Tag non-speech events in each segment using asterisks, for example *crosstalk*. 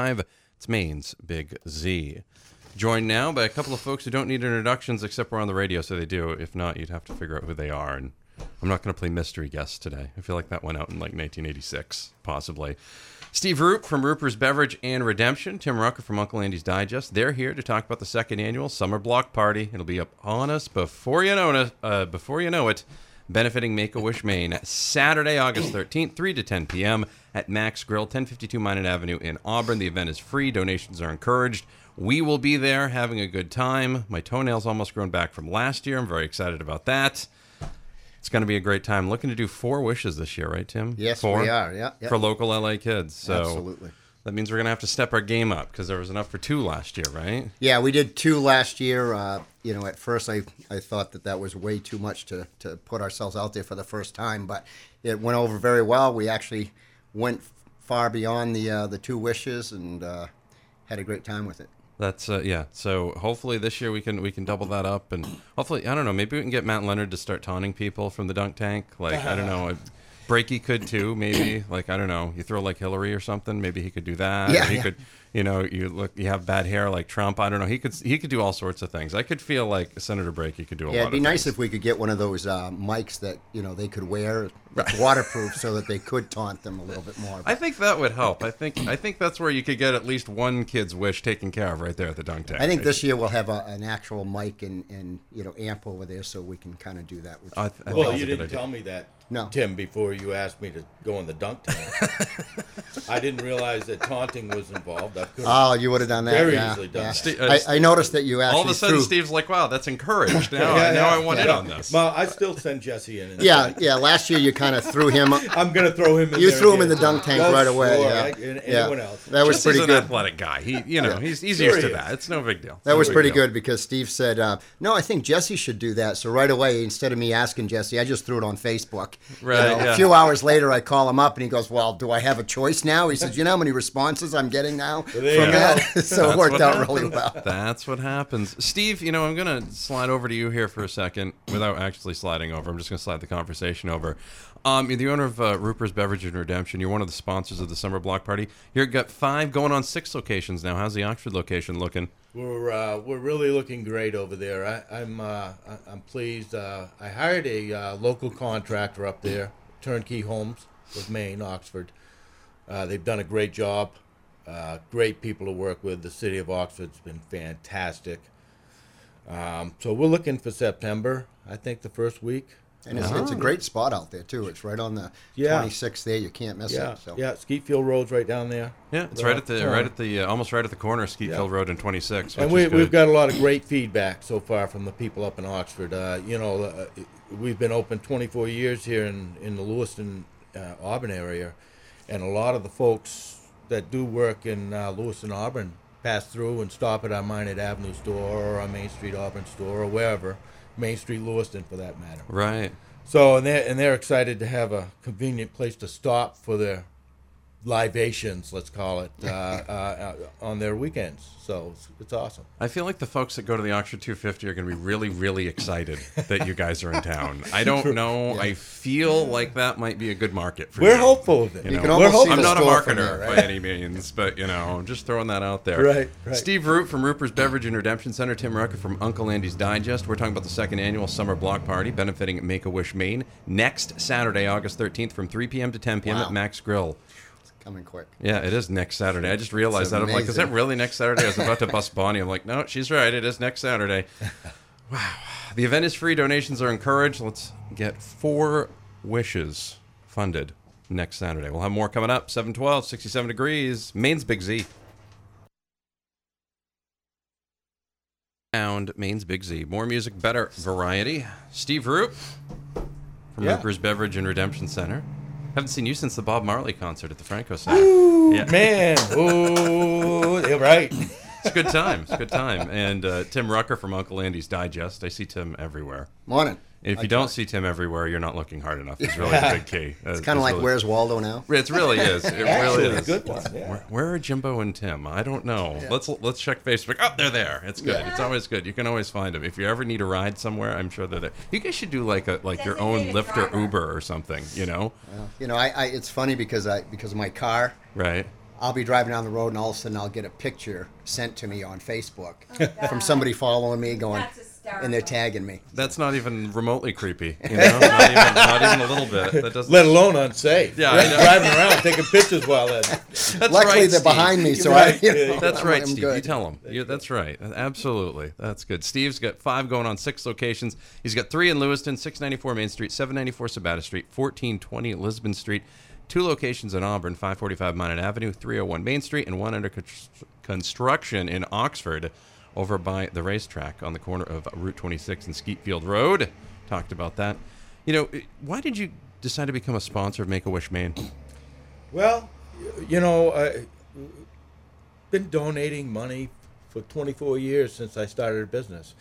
It's Maine's Big Z. Joined now by a couple of folks who don't need introductions except we're on the radio, so they do. If not, you'd have to figure out who they are. And I'm not going to play mystery guests today. I feel like that went out in like 1986, possibly. Steve Roop from Rooper's Beverage and Redemption, Tim Rucker from Uncle Andy's Digest. They're here to talk about the second annual Summer Block Party. It'll be up on us before you know it. Uh, before you know it, benefiting Make a Wish Maine, Saturday, August 13th, 3 to 10 p.m. at Max Grill, 1052 Minot Avenue in Auburn. The event is free. Donations are encouraged. We will be there having a good time. My toenails almost grown back from last year. I'm very excited about that. It's going to be a great time. Looking to do four wishes this year, right, Tim? Yes, four? we are. Yeah, yeah. For local LA kids. So Absolutely. That means we're going to have to step our game up because there was enough for two last year, right? Yeah, we did two last year. Uh, you know, at first I, I thought that that was way too much to, to put ourselves out there for the first time, but it went over very well. We actually went far beyond the uh, the two wishes and uh, had a great time with it. That's uh, yeah. So hopefully this year we can we can double that up, and hopefully I don't know. Maybe we can get Matt Leonard to start taunting people from the dunk tank. Like I don't know. *laughs* Brakey could too, maybe. Like I don't know. You throw like Hillary or something. Maybe he could do that. Yeah, he yeah. could. You know, you look. You have bad hair like Trump. I don't know. He could. He could do all sorts of things. I could feel like Senator Brakey could do a lot Yeah, lot. it'd be of nice things. if we could get one of those uh, mics that you know they could wear, that's waterproof, so that they could taunt them a little bit more. I think that would help. I think. I think that's where you could get at least one kid's wish taken care of right there at the dunk tank. I think this year we'll have a, an actual mic and, and you know amp over there, so we can kind of do that. Which I th- Well, you didn't tell me that, No. Tim, before you asked me to go in the dunk tank. *laughs* I didn't realize that taunting was involved. I could oh, you would have done that. Very yeah, easily done. yeah. Ste- uh, I, I noticed that you actually All of a sudden, threw, Steve's like, "Wow, that's encouraged." Now, *laughs* Yeah, now yeah, I want in on this. Well, I still send Jesse in. and- Yeah, yeah. Last year you kind of threw him. *laughs* I'm gonna throw him in. You there threw him in the dunk tank Oh, right away. sure, yeah, I- and yeah. anyone else. That was Jesse's pretty an good. athletic guy. He, you know, he's he's used to that. It's no big deal. That was pretty good because Steve said, uh, "No, I think Jesse should do that." So right away, instead of me asking Jesse, I just threw it on Facebook. Right. A few hours later, I call him up and he goes, "Well, do I have a choice now?" He says, "You know how many responses I'm getting now from there you that." go. *laughs* so it worked out happens. really well. That's what happens. Steve, you know, I'm going to slide over to you here for a second without actually sliding over. I'm just going to slide the conversation over. Um, you're the owner of uh, Rooper's Beverage and Redemption. You're one of the sponsors of the Summer Block Party. You've got five going on six locations now. How's the Oxford location looking? We're uh, we're really looking great over there. I, I'm uh, I- I'm pleased. Uh, I hired a uh, local contractor up there, Turnkey Homes of Maine, Oxford. Uh, they've done a great job. Uh, great people to work with. The city of Oxford's been fantastic. Um, so we're looking for September. I think the first week. And it's, it's a great spot out there too. It's right on the Yeah. 26th there. You can't miss Yeah, it. So. yeah. Skeetfield Road's right down there. Yeah, it's Uh, right at the right at the uh, almost right at the corner of Skeetfield Yeah. Road and 26. and we, is good. we've got a lot of great feedback so far from the people up in Oxford. Uh, you know, uh, we've been open 24 years here in, in the Lewiston, uh, Auburn area, and a lot of the folks that do work in uh, Lewiston, Auburn pass through and stop at our Minot Avenue store or our Main Street Auburn store or wherever, Main Street Lewiston for that matter. right. So and they're and they're excited to have a convenient place to stop for their libations, let's call it, uh, uh, on their weekends. So it's, it's awesome. I feel like the folks that go to the Oxford 250 are going to be really, really excited that you guys are in town. I *laughs* don't know. I feel like that might be a good market for We're you. hopeful of it. You You know, can almost see I'm not a marketer there, by any means, but you know, I'm just throwing that out there. Right, right. Steve Roop from Rooper's Beverage and Redemption Center, Tim Rucker from Uncle Andy's Digest. We're talking about the second annual summer block party benefiting Make a Wish Maine next Saturday, August 13th, from 3 p.m. to 10 p.m. Wow. at Max Grill. Coming quick. Yeah, it is next Saturday. I just realized It's that. I'm like, is that really next Saturday? I was about to bust *laughs* Bonnie. I'm like, no, she's right. It is next Saturday. Wow. The event is free. Donations are encouraged. Let's get four wishes funded next Saturday. We'll have more coming up. 712, 67 degrees. Maine's Big Z. Sound Maine's Big Z. More music, better variety. Steve Roop from Yeah. Rooper's Beverage and Redemption Center. Haven't seen you since the Bob Marley concert at the Franco Center. yeah. Man, *laughs* oh, you're right. It's a good time. It's a good time. And uh, Tim Rucker from Uncle Andy's Digest. I see Tim everywhere. Morning. And if you don't see Tim everywhere, you're not looking hard enough. It's *laughs* really the big key. It's kind of like really, Where's Waldo now? It really is. It *laughs* really Actually, is. a good one. Yeah. Where, where are Jimbo and Tim? I don't know. Let's let's check Facebook. Oh, they're there. It's good. Yeah. It's always good. You can always find them. If you ever need a ride somewhere, I'm sure they're there. You guys should do like a like your own Lyft or Uber or something. You know, You know, I, I it's funny because I because of my car. right? I'll be driving down the road and all of a sudden I'll get a picture sent to me on Facebook oh from somebody following me going, That's hysterical. And they're tagging me. That's not even remotely creepy. You know, not even not even a little bit. That doesn't. Let alone unsafe. Yeah, I know. driving around taking pictures while that. That's Luckily, right, they're Steve. behind me, so Right. I. You know, That's I'm- right, I'm Steve. good. You tell him. Yeah, that's right. Absolutely. That's good. Steve's got five going on six locations. He's got three in Lewiston, 694 Main Street, 794 Sabattus Street, 1420 Lisbon Street, two locations in Auburn, 545 Minot Avenue, 301 Main Street, and one under construction in Oxford over by the racetrack on the corner of Route 26 and Skeetfield Road. Talked about that. You know, why did you decide to become a sponsor of Make a Wish Maine? Well, you know, I've been donating money for 24 years since I started a business,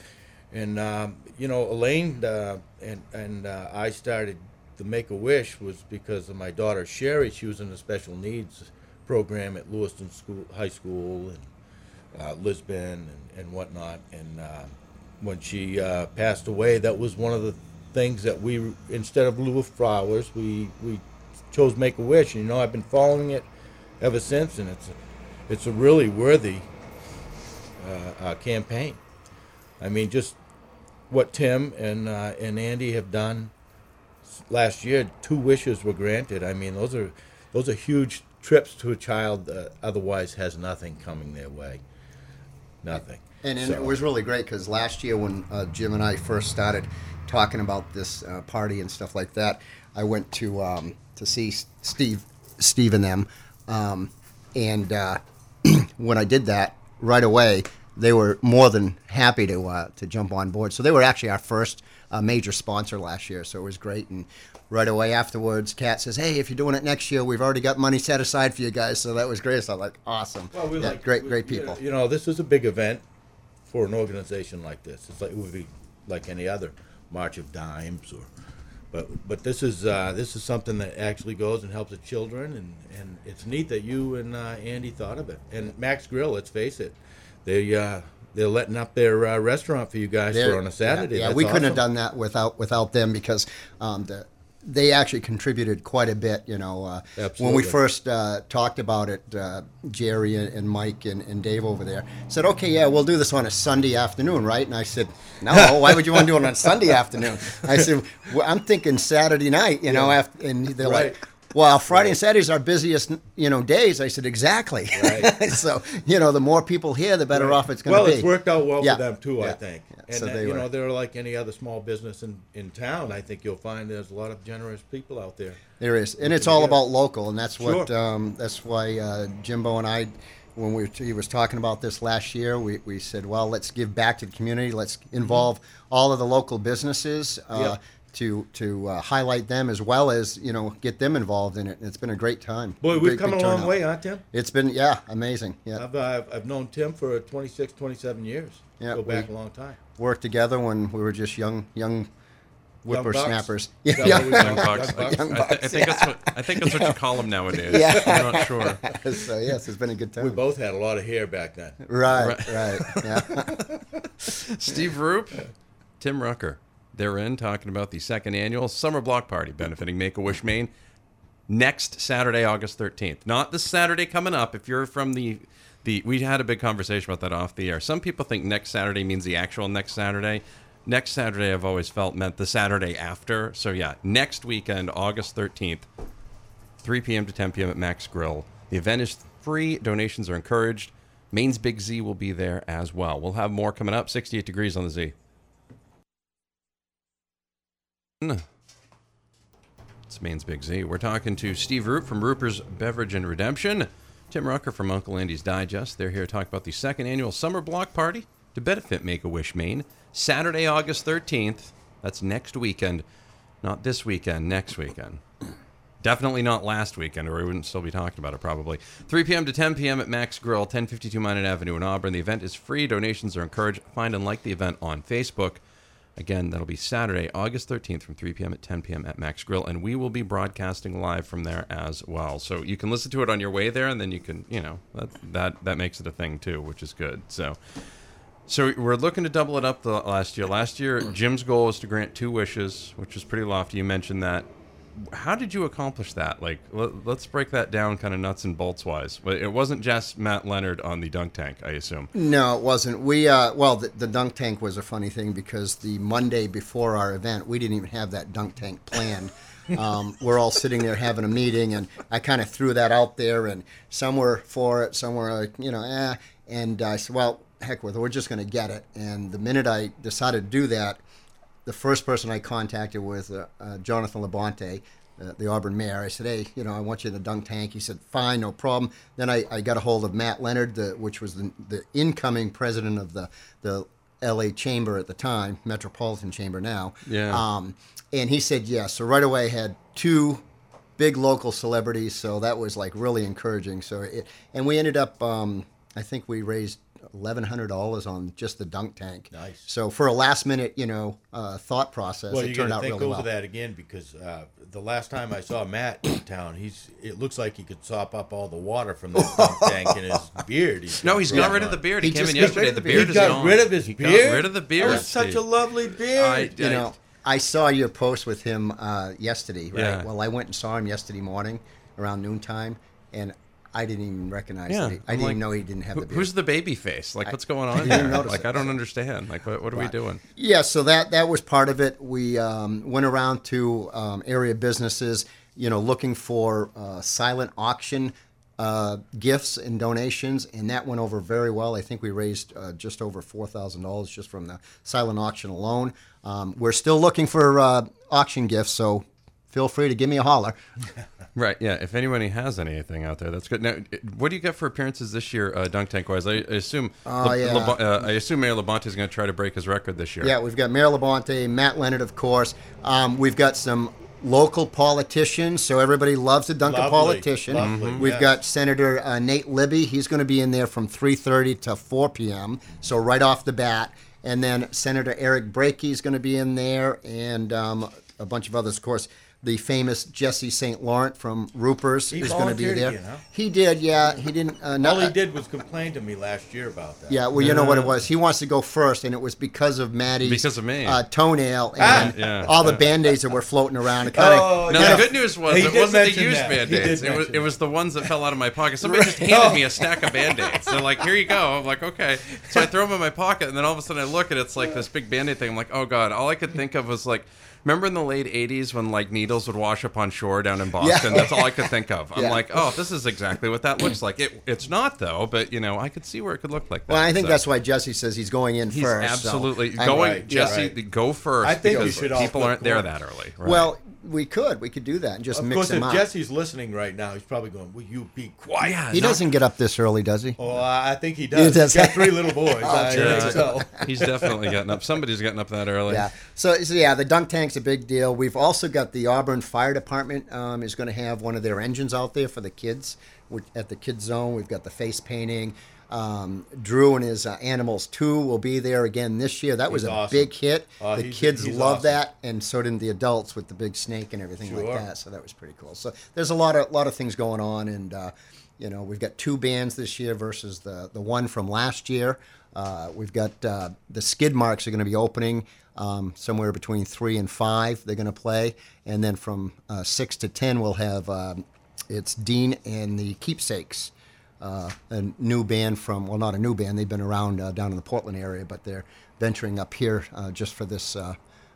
and um, you know, Elaine uh, and and uh, I started the Make a Wish was because of my daughter Sherry. She was in the special needs program at Lewiston School High School and uh, Lisbon and, and whatnot. And uh, when she uh, passed away, that was one of the things that we, instead of Blue Flowers, we, we chose Make a Wish. And, you know, I've been following it ever since, and it's a, it's a really worthy uh, uh, campaign. I mean, just what Tim and and Andy have done last year. Two wishes were granted. I mean, those are those are huge trips to a child that otherwise has nothing coming their way. Nothing. And, and So- it was really great because last year when uh, Jim and I first started talking about this uh, party and stuff like that, I went to um, to see Steve, Steve and them, um, and uh, *clears throat* when I did that right away, they were more than happy to uh, to jump on board. So they were actually our first uh, major sponsor last year, so it was great. And right away afterwards, Kat says, "Hey, if you're doing it next year, we've already got money set aside for you guys." So that was great. So I'm like, awesome. Well, we Yeah, like great, we- great people. You know, this is a big event for an organization like this. It's like it would be like any other March of Dimes or. But, but this is uh, this is something that actually goes and helps the children, and, and it's neat that you and uh, Andy thought of it. And Max Grill, let's face it, they uh, they're letting up their uh, restaurant for you guys They're- for on a Saturday. Yeah, yeah, we couldn't have done that without without them because um, the, they actually contributed quite a bit. You know, uh, when we first uh, talked about it, uh, Jerry and, and Mike and, and Dave over there said, "Okay, yeah, we'll do this on a Sunday afternoon, right?" And I said, "No, *laughs* why would you want to do it on a Sunday afternoon?" I said, well, "I'm thinking Saturday night, you know." After, and they're Right. like. Well, Friday and Saturdays are our busiest, you know, days. I said exactly. Right. *laughs* so, you know, the more people here, the better off it's going to well, be. Well, it's worked out well Yeah, for them too, I think. yeah. And So you were- know, they're like any other small business in, in town. I think you'll find there's a lot of generous people out there. There is, and it's all together. about local, and that's what Sure. um, that's why uh, Jimbo and I, when we he was talking about this last year, we, we said, well, let's give back to the community. Let's involve all of the local businesses uh, Yeah. To to uh, highlight them as well as you know get them involved in it. And it's been a great time. Boy, we've Great come a long turnout. way, huh, Tim? It's been yeah, amazing. Yeah, I've, uh, I've known Tim for 26, 27 years. Yeah, Go back a long time. worked together when we were just young young Young whippersnappers. *laughs* Yeah, that what we yeah. Young them? bucks. Young bucks? Young I, thi- I bucks, think that's what I think that's what you *laughs* call them nowadays. Yeah. I'm not sure. *laughs* so yes, it's been a good time. We both had a lot of hair back then. right, right, yeah. Steve Roop, Tim Rucker. They're in talking about the second annual summer block party benefiting Make a Wish Maine next Saturday, August 13th. Not the Saturday coming up. If you're from the the we had a big conversation about that off the air. Some people think next Saturday means the actual next Saturday. Next Saturday I've always felt meant the Saturday after. So yeah, next weekend, August 13th, 3 p.m. to 10 p.m. at Max Grill. The event is free. Donations are encouraged. Maine's Big Z will be there as well. We'll have more coming up. 68 degrees on the Z. It's Maine's Big Z. We're talking to Steve Roop from Rooper's Beverage and Redemption, Tim Rucker from Uncle Andy's Digest. They're here to talk about the second annual summer block party to benefit Make a Wish Maine. Saturday, August 13th. That's next weekend. Not this weekend, next weekend. Definitely not last weekend, or we wouldn't still be talking about it probably. 3 p.m. to 10 p.m. at Max Grill, 1052 Minot Avenue in Auburn. The event is free. Donations are encouraged. Find and like the event on Facebook. Again, that'll be Saturday, August 13th from 3 p.m. at 10 p.m. at Max Grill, and we will be broadcasting live from there as well. So you can listen to it on your way there, and then you can, you know, that that, that makes it a thing too, which is good. So. So we're looking to double it up the last year. Last year, Jim's goal was to grant two wishes, which was pretty lofty. You mentioned that. How did you accomplish that? Like, let, us break that down, kind of nuts and bolts wise. But It wasn't just Matt Leonard on the dunk tank, I assume. No, it wasn't. We uh, well, the, the dunk tank was a funny thing because the Monday before our event, we didn't even have that dunk tank planned. *laughs* Um, we're all sitting there having a meeting, and I kind of threw that out there, and some were for it, some were like, you know, eh. And I said, well, heck with it, we're just going to get it. And the minute I decided to do that, the first person I contacted was uh, uh, Jonathan Labonte, uh, the Auburn mayor. I said, hey, you know, I want you in the dunk tank. He said, fine, no problem. Then I, I got a hold of Matt Leonard, the, which was the, the incoming president of the, the LA Chamber at the time, Metropolitan Chamber now. Yeah. Um, and he said yes. So right away I had two big local celebrities. So that was like really encouraging. So it, and we ended up, um, I think we raised eleven hundred dollars on just the dunk tank. Nice. So for a last minute, you know, uh, thought process, Well, it you turned got out to think really over well. that again because uh, the last time I saw Matt in town, he's it looks like he could sop up all the water from the dunk *laughs* tank in his beard. He's No, he's got got rid going of the beard. He, He came in yesterday. rid of The the beard He is got gone. rid of his He beard. got rid of the beard. That was such a lovely beard. I- you I- know, I saw your post with him uh, yesterday, right? Yeah. Well, I went and saw him yesterday morning around noontime, and I didn't even recognize Yeah. He, I I'm didn't like, even know he didn't have Who- the beard. Who's the baby face? Like, what's going on there? Like. I don't understand. Like, what, what are we doing? Yeah, so that that was part of it. We um, went around to um, area businesses, you know, looking for uh, silent auction uh, gifts and donations, and that went over very well. I think we raised uh, just over four thousand dollars just from the silent auction alone. Um, we're still looking for uh, auction gifts, so feel free to give me a holler. *laughs* Right. Yeah. If anybody has anything out there, that's good. Now, what do you get for appearances this year, uh, dunk tank wise? I, I assume. Oh, Le- yeah. Lebo- uh, I assume Mayor Labonte is going to try to break his record this year. Yeah, we've got Mayor Labonte, Matt Leonard, of course. Um, we've got some local politicians, so everybody loves to dunk a Lovely, politician. lovely, We've yes. got Senator uh, Nate Libby. He's going to be in there from 3:30 to 4 p.m. So right off the bat, and then Senator Eric Brakey is going to be in there, and um, a bunch of others, of course. The famous Jesse St. Laurent from Roopers He is going to be volunteered there. again, huh? He did, yeah. He didn't. Uh, All he did was complain to me last year about that. yeah, well, you know what it was. He wants to go first, and it was because of Maddie's Because of me. uh, toenail Ah! and Yeah. all the band aids that were floating around. It kind of Oh, Now Yeah. the good news was He it wasn't the used that. Band-aids. It was it was the ones that fell out of my pocket. Somebody just handed me a stack of band-aids. They're like, "Here you go." I'm like, "Okay." So I throw them in my pocket, and then all of a sudden I look and it's like this big band-aid thing. I'm like, "Oh god!" All I could think of was like. Remember in the late '80s when like needles would wash up on shore down in Boston? That's all I could think of. I'm *laughs* Yeah. like, "Oh, this is exactly what that looks like." It, it's not though, but you know, I could see where it could look like that. Well, I think so. that's why Jesse says he's going in he's first. so- absolutely I- going. Right, Jesse, right. go first. I think we because should people aren't there that early. Right. Well, we could. We could do that and just Of mix course, them if up. Jesse's listening right now, he's probably going, "Will you be quiet?" yeah, he not- doesn't get up this early, does he? Oh, I think he does. *laughs* He does. He's got three little boys. *laughs* I sure. think so. *laughs* He's definitely getting up. Somebody's getting up that early. Yeah. So, so yeah, the dunk tank's a big deal. We've also got the Auburn Fire Department um, is going to have one of their engines out there for the kids which, at the kids zone. We've got the face painting. Um, Drew and his uh, Animals 2 will be there again this year. That was He's a awesome. big hit. Oh, the kids love awesome. that, and so did the adults with the big snake and everything like that. So that was pretty cool. So there's a lot of lot of things going on, and uh, you know we've got two bands this year versus the the one from last year. Uh, we've got uh, the skid marks are going to be opening um, somewhere between three and five. They're going to play, and then from uh, six to ten we'll have um, it's Dean and the Keepsakes, uh, a new band from well not a new band. They've been around uh, down in the Portland area, but they're venturing up here uh, just for this uh,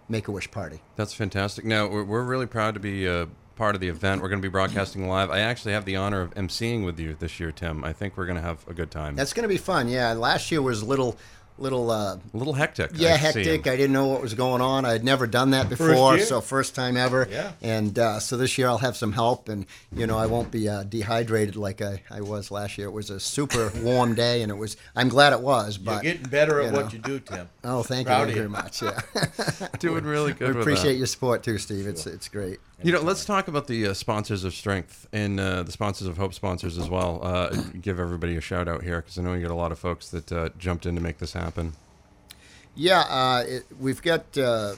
Make a Wish party. That's fantastic. Now, we're, we're really proud to be uh, part of the event. We're going to be broadcasting live. I actually have the honor of emceeing with you this year, Tim. I think we're going to have a good time. That's going to be fun. Yeah, last year was a little little uh, a little hectic. Yeah, seen. hectic. I didn't know what was going on. I had never done that before, year? so first time ever. Yeah. And uh, so this year I'll have some help, and you know I won't be uh, dehydrated like I, I was last year. It was a super *laughs* warm day, and it was. I'm glad it was. But you're getting better you at know. what you do, Tim. Oh, thank Proud you very much. Yeah, *laughs* Doing really *laughs* good we appreciate that. your support too, Steve. It's it's great. You know, let's talk about the uh, sponsors of Strength and uh, the sponsors of Hope sponsors as well. Uh, give everybody a shout out here because I know you got a lot of folks that uh, jumped in to make this happen. Yeah, uh, it, we've got uh,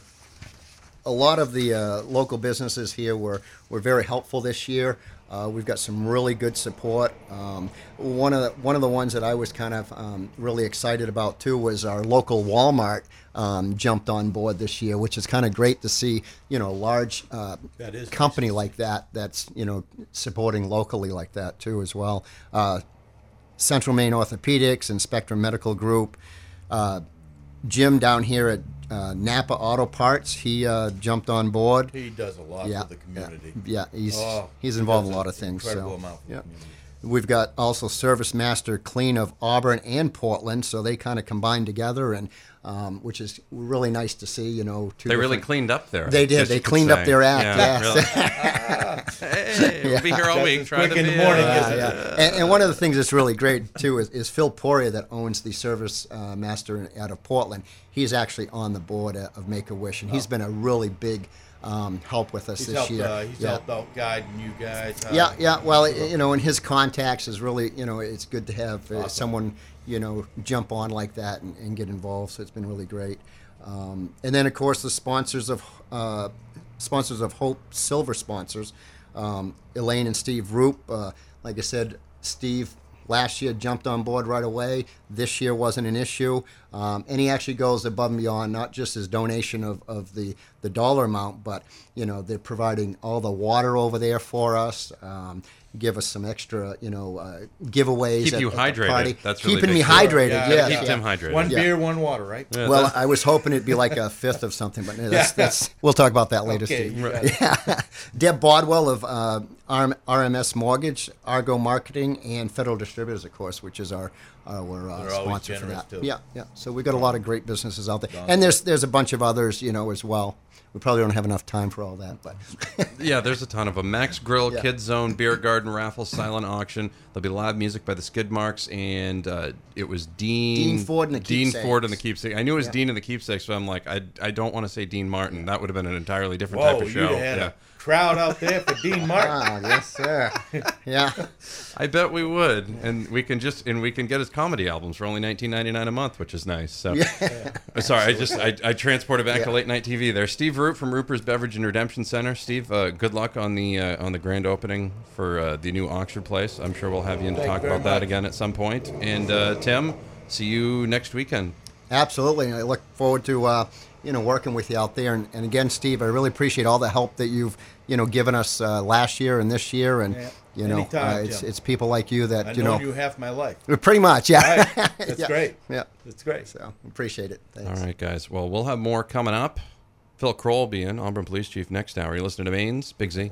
a lot of the uh, local businesses here were, were very helpful this year. Uh, we've got some really good support. Um, one of the, one of the ones that I was kind of um, really excited about too was our local Walmart um, jumped on board this year, which is kind of great to see. You know, a large uh, That is company like that that's you know supporting locally like that too as well. Uh, Central Maine Orthopedics and Spectrum Medical Group. Uh, Jim down here at uh, Napa Auto Parts, he uh, jumped on board. He does a lot Yeah, for the community. Yeah, he's Oh, he's he involved in a lot of things. incredible So amount for the yeah. community. We've got also Service Master Clean of Auburn and Portland, so they kind of combined together, and um, which is really nice to see. You know, two They really cleaned up there. They did. They cleaned up their act, Yeah, really. *laughs* hey, we'll be here all week. as Try quick to in the morning uh, as Yeah, it yeah. And, and one of the things that's really great too is, is Phil Poria that owns the service uh, master out of Portland. He's actually on the board uh, of Make a Wish, and he's been a really big um, help with us He's this helped. year. Uh, he's yeah. helped out guiding you guys. uh, Yeah, yeah. Well, you know, and his contacts is really, you know, it's good to have uh, someone, you know, jump on like that and, and get involved. So it's been really great. Um, and then, of course, the sponsors of uh, sponsors of Hope Silver sponsors, um, Elaine and Steve Roop. Uh, like I said, Steve last year jumped on board right away. This year wasn't an issue, um, and he actually goes above and beyond, not just his donation of, of the the dollar amount, but you know they're providing all the water over there for us. Um, give us some extra, you know, uh, giveaways. Keep at- you at the hydrated. party. That's really keeping me big. hydrated. Yeah, yes, keep yeah. Tim hydrated. One Yeah. beer, one water, right? Well, I was hoping it'd be like a fifth of something, but no, that's, *laughs* that's we'll talk about that later, Okay, Steve. you got it. Deb Bodwell of uh, RM, RMS Mortgage, Argo Marketing, and Federal Distributors, of course, which is our our uh, They're always sponsor for that. too. Yeah, yeah. So we've got a lot of great businesses out there, and there's there's a bunch of others, you know, as well. We probably don't have enough time for all that, but *laughs* Yeah, there's a ton of them. Max Grill, Yeah. Kids Zone, Beer Garden, Raffle, Silent Auction. There'll be live music by the Skid Marks, and uh, it was Dean Dean Ford and the Dean Keepsakes. Ford and the Keepsake. I knew it was Yeah. Dean and the Keepsakes, but I'm like, I, I don't want to say Dean Martin. That would have been an entirely different Whoa, type of you'd show. have had Yeah. a crowd out there for Dean Martin. ah, yes, sir. *laughs* Yeah, I bet we would, and we can just and we can get his comedy albums for only 19.99 a month, which is nice. So, Uh, sorry, I just I, I transported back to late night TV. There, Steve Roop from Rooper's Beverage and Redemption Center. Steve, uh, good luck on the uh, on the grand opening for uh, the new Oxford place. I'm sure we'll have you in to Thank talk you very about that again at some point. And uh, Tim, see you next weekend. Absolutely. And I look forward to uh, you know working with you out there. And, and again, Steve, I really appreciate all the help that you've you know given us uh, last year and this year. And Yeah. you know, Anytime, uh, it's it's people like you that I've you known know you half my life. *laughs* pretty much, yeah. Right. *laughs* That's Yeah. great. Yeah. That's great. So appreciate it. Thanks. All right, guys. Well, we'll have more coming up. Phil Crowell being be Auburn Police Chief, next hour. You listening to Maine's Big Z?